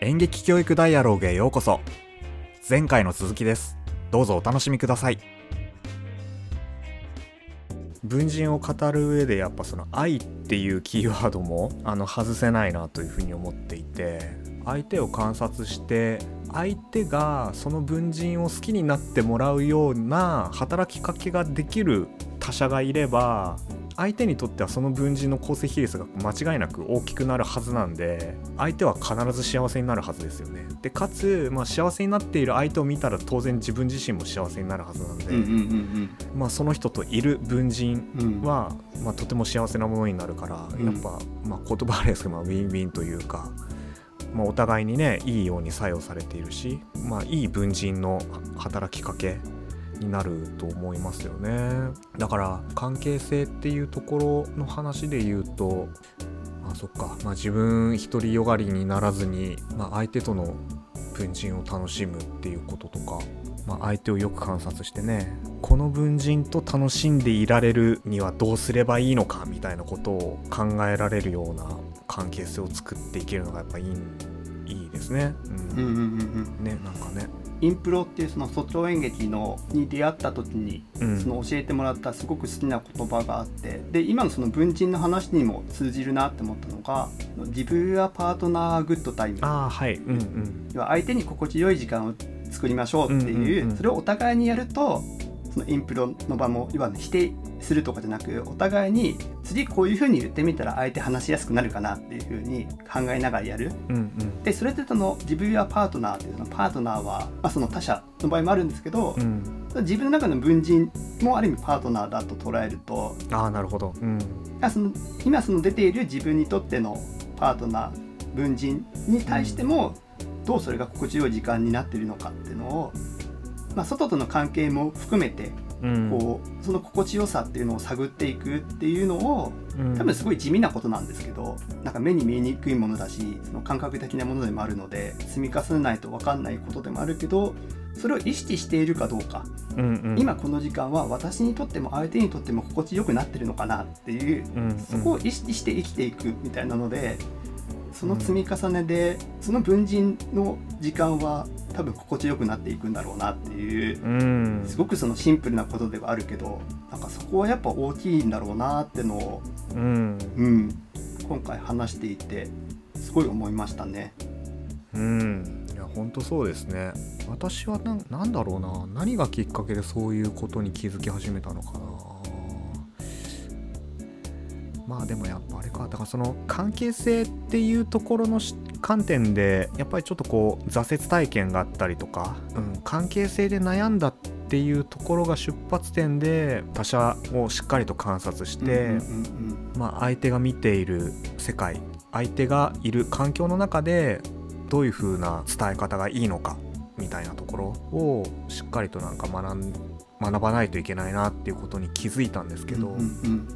演劇教育ダイアログへようこそ。前回の続きです。どうぞお楽しみください。文人を語る上でやっぱその愛っていうキーワードもあの外せないなというふうに思っていて相手を観察して相手がその文人を好きになってもらうような働きかけができる他者がいれば相手にとってはその文人の構成比率が間違いなく大きくなるはずなんで相手は必ず幸せになるはずですよね。でかつ、まあ、幸せになっている相手を見たら当然自分自身も幸せになるはずなんで、うんうんうんまあ、その人といる文人うん。は、まあ、とても幸せなものになるから、うん。やっぱ、まあ、言葉あれですけど、まあ、ウィンウィンというか、まあ、お互いにねいいように作用されているし、まあ、いい文人の働きかけになると思いますよねだから関係性っていうところの話で言うとあそっか、まあ、自分独りよがりにならずに、まあ、相手との文人を楽しむっていうこととか、まあ、相手をよく観察してねこの文人と楽しんでいられるにはどうすればいいのかみたいなことを考えられるような関係性を作っていけるのがやっぱいいいいですね。うんうんうんうんうんねなんかね。インプロっていうその卒業演劇のに出会った時にうん。その教えてもらったすごく好きな言葉があってで今のその文人の話にも通じるなって思ったのが「Give your partner a good time」ああはい。うんうん。要は相手に心地よい時間を作りましょうっていう,、それをお互いにやるとそのインプロの場も要は否定するとかじゃなくお互いに次こういうふうに言ってみたら相手話しやすくなるかなっていうふうに考えながらやる。うんうん。でそれでその自分やパートナーっていうそのパートナーは、まあ、その他者の場合もあるんですけど、うん。自分の中の文人もある意味パートナーだと捉えるとああなるほど。うん。あその今その出ている自分にとってのパートナー文人に対してもどうそれが心地よい時間になっているのかっていうのを、まあ、外との関係も含めてうんこうその心地よさっていうのを探っていくっていうのをうん。多分すごい地味なことなんですけどなんか目に見えにくいものだしその感覚的なものでもあるので積み重ねないと分かんないことでもあるけどそれを意識しているかどうか。うんうん。今この時間は私にとっても相手にとっても心地よくなってるのかなっていううんうん。そこを意識して生きていくみたいなのでその積み重ねでその文人の時間は多分心地よくなっていくんだろうなっていううん。すごくそのシンプルなことではあるけどなんかそこはやっぱ大きいんだろうなってのを、うん。うん、今回話していてすごい思いましたね。うん。いや本当そうですね。私はなんなんだろうな。何がきっかけでそういうことに気づき始めたのかなまあでもやっぱあれかだからその関係性っていうところのし観点でやっぱりちょっとこう挫折体験があったりとか、うん、関係性で悩んだっていうところが出発点で他者をしっかりと観察して、うんうんまあ、相手が見ている世界相手がいる環境の中でどういう風な伝え方がいいのかみたいなところをしっかりとなんか学ん学ばないといけないなっていうことに気づいたんですけど、うんうん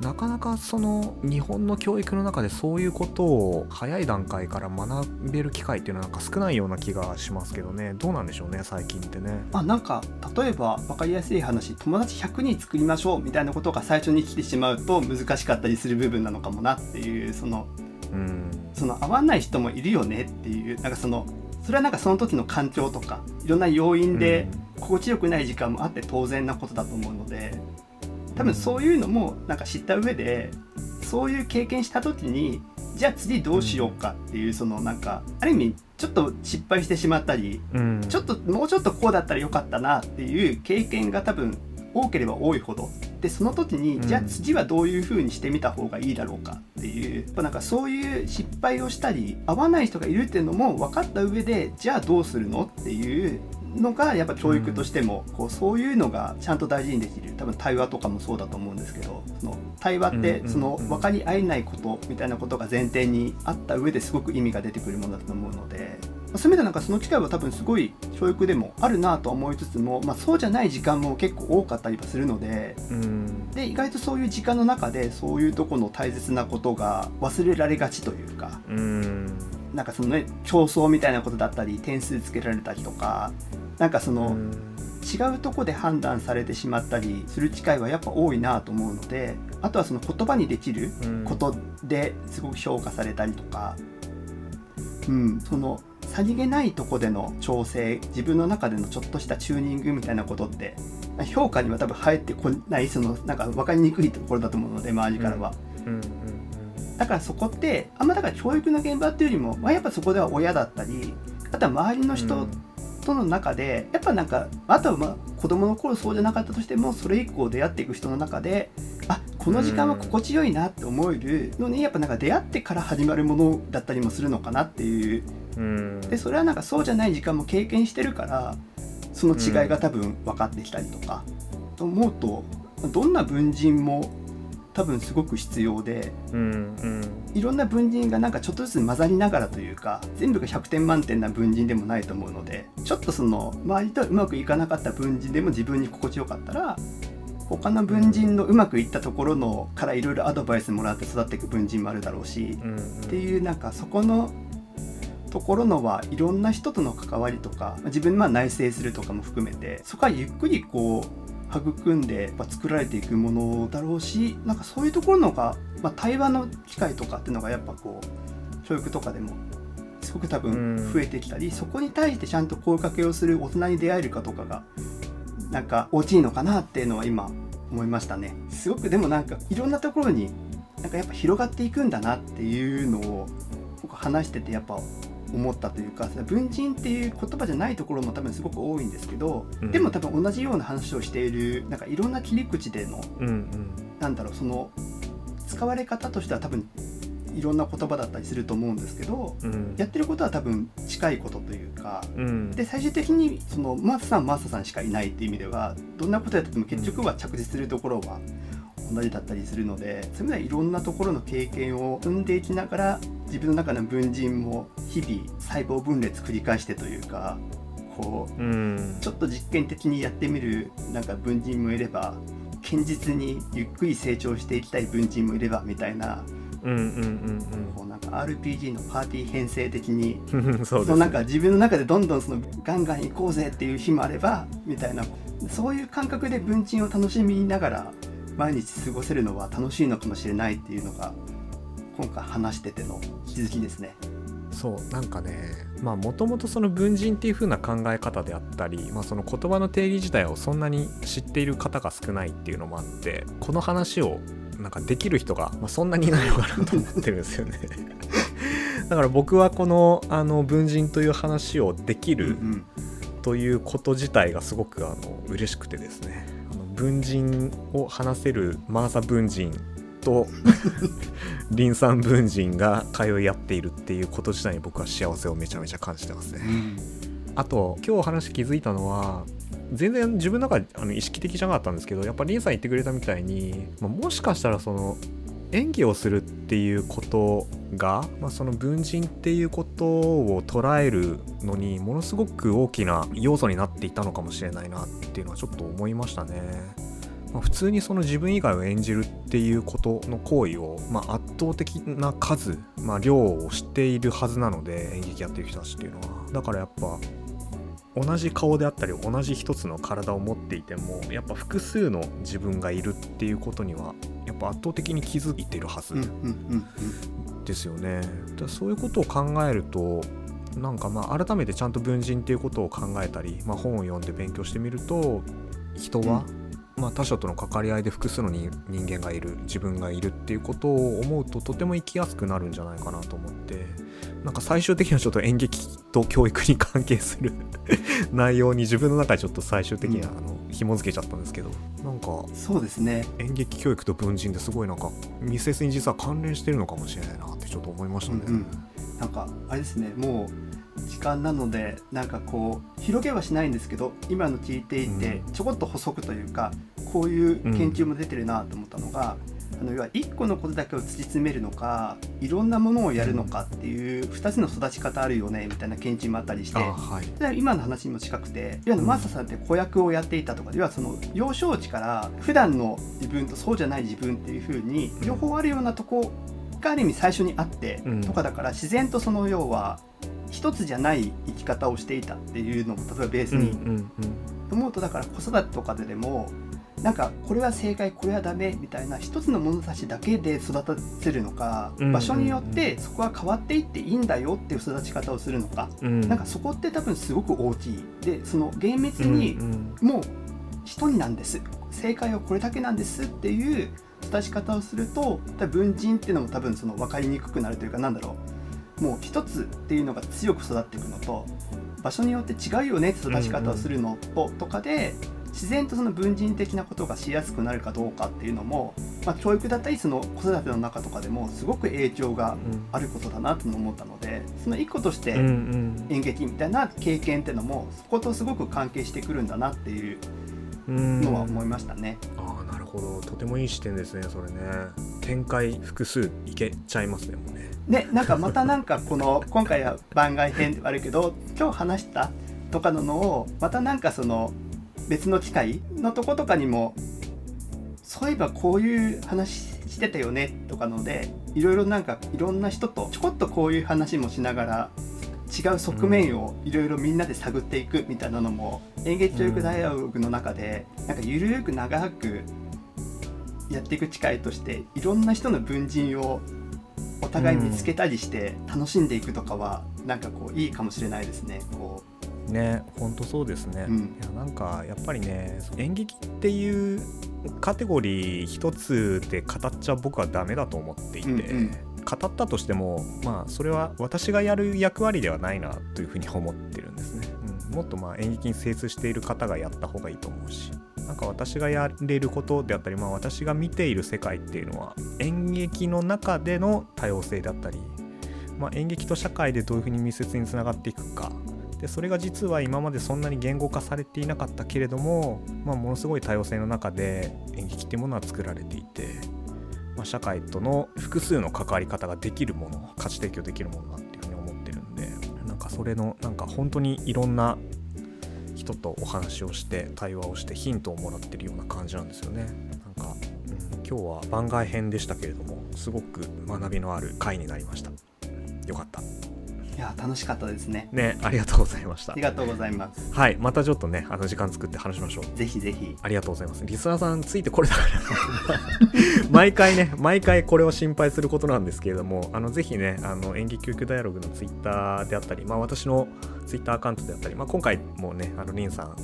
なかなかその日本の教育の中でそういうことを早い段階から学べる機会っていうのはなんか少ないような気がしますけどね。どうなんでしょうね最近ってね。まあなんか例えば分かりやすい話友達100人作りましょうみたいなことが最初に来てしまうと難しかったりする部分なのかもなっていうそのうん。その合わない人もいるよねっていうなんかそのそれはなんかその時の環境とかいろんな要因で心地よくない時間もあって当然なことだと思うので多分そういうのもなんか知った上でそういう経験した時にじゃあ次どうしようかっていうそのなんかある意味ちょっと失敗してしまったりうん。ちょっともうちょっとこうだったらよかったなっていう経験が多分多ければ多いほど。でその時に、うん。じゃあ次はどういう風にしてみた方がいいだろうかっていうやっぱなんかそういう失敗をしたり合わない人がいるっていうのも分かった上でじゃあどうするのっていうのがやっぱ教育としても、こうそういうのがちゃんと大事にできる。多分対話とかもそうだと思うんですけどその対話ってうんそのうん分かり合えないことみたいなことが前提にあった上ですごく意味が出てくるものだと思うので。そういう意味ではなんかその機会は多分すごい教育でもあるなとは思いつつも、まあ、そうじゃない時間も結構多かったりはするのでうん。で意外とそういう時間の中でそういうとこの大切なことが忘れられがちというかうん。なんかそのね競争みたいなことだったり点数つけられたりとかなんかその、うん。違うとこで判断されてしまったりする機会はやっぱ多いなと思うのであとはその言葉にできるうん。ことですごく評価されたりとかうん、そのさりげないとこでの調整自分の中でのちょっとしたチューニングみたいなことって評価には多分入ってこないそのなんか分かりにくいところだと思うので周りからは、うん。うん。だからそこってあんまだから教育の現場っていうよりも、まあ、やっぱそこでは親だったりあとは周りの人との中で、やっぱなんかあとはまあ子供の頃そうじゃなかったとしてもそれ以降出会っていく人の中であこの時間は心地よいなって思えるのにやっぱなんか出会ってから始まるものだったりもするのかなっていう。うん。でそれはなんかそうじゃない時間も経験してるからその違いが多分分かってきたりとか、と思うとどんな文人も多分すごく必要でうんうん。いろんな文人がなんかちょっとずつ混ざりながらというか全部が100点満点な文人でもないと思うのでちょっとその周りとうまくいかなかった文人でも自分に心地よかったら他の文人のうまくいったところのからいろいろアドバイスもらって育っていく文人もあるだろうしうんっていうなんかそこのところのはいろんな人との関わりとか自分まあ内省するとかも含めてそこはゆっくりこう育んでやっぱ作られていくものだろうしなんかそういうところのが、まあ、対話の機会とかっていうのがやっぱこう教育とかでもすごく多分増えてきたり、そこに対してちゃんと声かけをする大人に出会えるかとかがなんか大きいのかなっていうのは今思いましたね。すごくでもなんかいろんなところになんかやっぱ広がっていくんだなっていうのを僕話しててやっぱ思ったというか文人っていう言葉じゃないところも多分すごく多いんですけど、うん。でも多分同じような話をしているなんかいろんな切り口でのうんうんなんだろうその使われ方としては多分いろんな言葉だったりすると思うんですけどうん。やってることは多分近いことというかうん。で最終的にそのマーサさんマーサさんしかいないっていう意味ではどんなことやってても結局は着地するところは同じだったりするのでそういう意味ではいろんなところの経験を積んでいきながら自分の中の文人も日々細胞分裂繰り返してというかこううん。ちょっと実験的にやってみるなんか文人もいれば堅実にゆっくり成長していきたい文人もいればみたいなうんうんこうなんか RPG のパーティー編成的にうんうんそうなんか自分の中でどんどんそのガンガン行こうぜっていう日もあればみたいなそういう感覚で文鎮を楽しみながら毎日過ごせるのは楽しいのかもしれないっていうのが今回話してての気づきですね。そうなんかねまあもともとその文人っていう風な考え方であったり、まあ、その言葉の定義自体をそんなに知っている方が少ないっていうのもあってこの話をなんかできる人が、まあ、そんなにいないのかなと思ってるんですよね。だから僕はこのあの文人という話をできるうん。ということ自体がすごくあの嬉しくてですね。あの文人を話せるマーサ文人とリンさん文人が通い合っているっていうこと自体に僕は幸せをめちゃめちゃ感じてますね。あと今日話気づいたのは全然自分の中であの意識的じゃなかったんですけどやっぱりリンさん言ってくれたみたいに、まあ、もしかしたらその演技をするっていうことが、まあ、その文人っていうことを捉えるのにものすごく大きな要素になっていたのかもしれないなっていうのはちょっと思いましたね。まあ、普通にその自分以外を演じるっていうことの行為を、まあ、圧倒的な数、まあ、量をしているはずなので演劇やってる人たちっていうのは。だからやっぱ同じ顔であったり同じ一つの体を持っていてもやっぱ複数の自分がいるっていうことにはやっぱ圧倒的に気づいてるはずですよね。だそういうことを考えるとなんかまあ改めてちゃんと文人っていうことを考えたり、まあ、本を読んで勉強してみると人は、まあ、他者との関わり合いで複数の人人間がいる自分がいるっていうことを思うととても生きやすくなるんじゃないかなと思って。なんか最終的にはちょっと演劇と教育に関係する 内容に自分の中でちょっと最終的にはあの紐付けちゃったんですけど。なんかうんそうですね。演劇教育と文人ってすごいなんか密接に実は関連してるのかもしれないなってちょっと思いましたね。うんうん。なんかあれですねもう時間なのでなんかこう広げはしないんですけど今の聞いていてちょこっと補足というかこういう研究も出てるなと思ったのが、あの要は1個のことだけを突き詰めるのかいろんなものをやるのかっていう2つの育ち方あるよねみたいな研究もあったりしてあはい。で今の話にも近くていわゆるマーサさんって子役をやっていたとか要はその幼少期から普段の自分とそうじゃない自分っていう風に両方あるようなとこがある意味最初にあってうん。とかだから自然とその要は一つじゃない生き方をしていたっていうのも例えばベースにうんうんうん思うとだから子育てとかででもなんかこれは正解これはダメみたいな一つの物差しだけで育たせるのか、うん場所によってそこは変わっていっていいんだよっていう育ち方をするのか、うんなんかそこって多分すごく大きい。でその厳密うんにうん。もう一人なんです。正解はこれだけなんですっていう育ち方をすると多分文人っていうのも多分その分かりにくくなるというかなんだろうもう一つっていうのが強く育っていくのと場所によって違うよねって育ち方をするのと,、とかで自然とその文人的なことがしやすくなるかどうかっていうのも、まあ、教育だったりその子育ての中とかでもすごく影響があることだなと思ったのでその一個として演劇みたいな経験っていうのもそことすごく関係してくるんだなっていううん。のは思いましたね。ああなるほど。とてもいい視点ですねそれね。展開複数いけちゃいますねもうねでなんかまたなんかこの今回は番外編ではあるけど今日話したとかののをまたなんかその別の機会のとことかにもそういえばこういう話してたよねとかのでいろいろなんかいろんな人とちょこっとこういう話もしながら違う側面をいろいろみんなで探っていくみたいなのも演劇教育ダイアログの中でなんかゆるーく長くやっていく機会としていろんな人の文人をお互い見つけたりして楽しんでいくとかはなんかこういいかもしれないですね。こね本当そうですね、うん。いやなんかやっぱりね演劇っていうカテゴリー一つで語っちゃ僕はダメだと思っていて、うんうん。語ったとしてもまあそれは私がやる役割ではないなというふうに思ってるんですね、うん、もっとまあ演劇に精通している方がやった方がいいと思うしなんか私がやれることであったり、まあ、私が見ている世界っていうのは演劇の中での多様性だったり、まあ、演劇と社会でどういうふうに密接につながっていくか。でそれが実は今までそんなに言語化されていなかったけれども、まあ、ものすごい多様性の中で演劇っていうものは作られていて、まあ、社会との複数の関わり方ができるもの価値提供できるものだっていうふうに思ってるんでなんかそれのなんか本当にいろんな人とお話をして対話をしてヒントをもらってるような感じなんですよね。なんか、うん、今日は番外編でしたけれどもすごく学びのある回になりました。よかった。いや楽しかったですね。ねありがとうございましたあり。がとうございます。はいまたちょっとねあの時間作って話しましょう。ぜひぜひ。ありがとうございます。リスナーさんついてこれだから 毎回ね、毎回これを心配することなんですけれども、あのぜひね、あの演劇教育ダイアログのツイッターであったり、まあ私のツイッターアカウントであったり、まあ今回もね、あのリンさん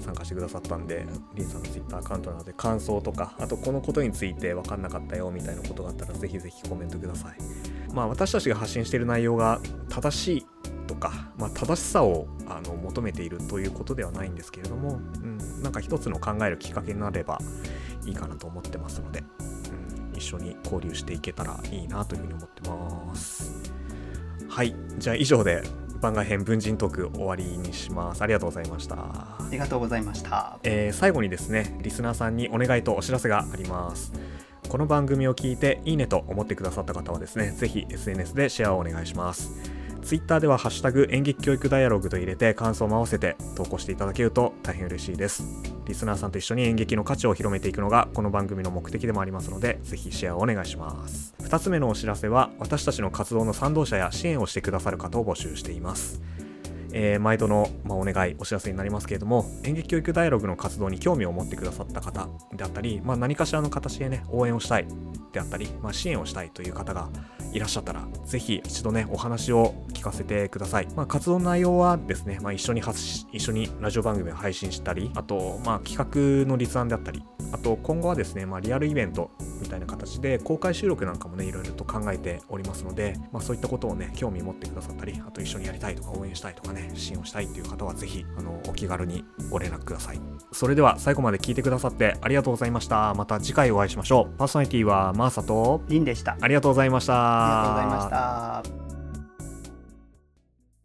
参加してくださったんで、リンさんのツイッターアカウントなので感想とか、あとこのことについて分かんなかったよみたいなことがあったら、ぜひぜひコメントください。まあ私たちが発信している内容が正しいとか、まあ、正しさをあの求めているということではないんですけれども、うん、なんか一つの考えるきっかけになればいいかなと思ってますので、うん、一緒に交流していけたらいいなというふうに思ってます。はい、じゃあ以上で番外編文人トーク終わりにします。ありがとうございました。ありがとうございました。えー最後にですねリスナーさんにお願いとお知らせがありますこの番組を聞いていいねと思ってくださった方はですねぜひ SNS でシェアをお願いします。ツイッターでは「ハッシュタグ演劇教育ダイアログ」と入れて感想も合わせて投稿していただけると大変嬉しいです。リスナーさんと一緒に演劇の価値を広めていくのがこの番組の目的でもありますのでぜひシェアをお願いします。2つ目のお知らせは私たちの活動の賛同者や支援をしてくださる方を募集しています。えー毎度の、まあ、お願いお知らせになりますけれども演劇教育ダイアログの活動に興味を持ってくださった方であったり、まあ、何かしらの形でね応援をしたいであったり、まあ、支援をしたいという方がいらっしゃったらぜひ一度ねお話を聞かせてください、まあ、活動の内容はですね、まあ、一緒に発し一緒にラジオ番組を配信したりあと、まあ、企画の立案であったりあと今後はですね、まあ、リアルイベントみたいな形で公開収録なんかもねいろいろと考えておりますので、まあ、そういったことをね興味持ってくださったりあと一緒にやりたいとか応援したいとかね支援をしたいっていう方はぜひあのお気軽にご連絡ください。それでは最後まで聞いてくださってありがとうございました。また次回お会いしましょう。パーソナリティはマーサとリンでした。あありがとうございましたありがとうございました。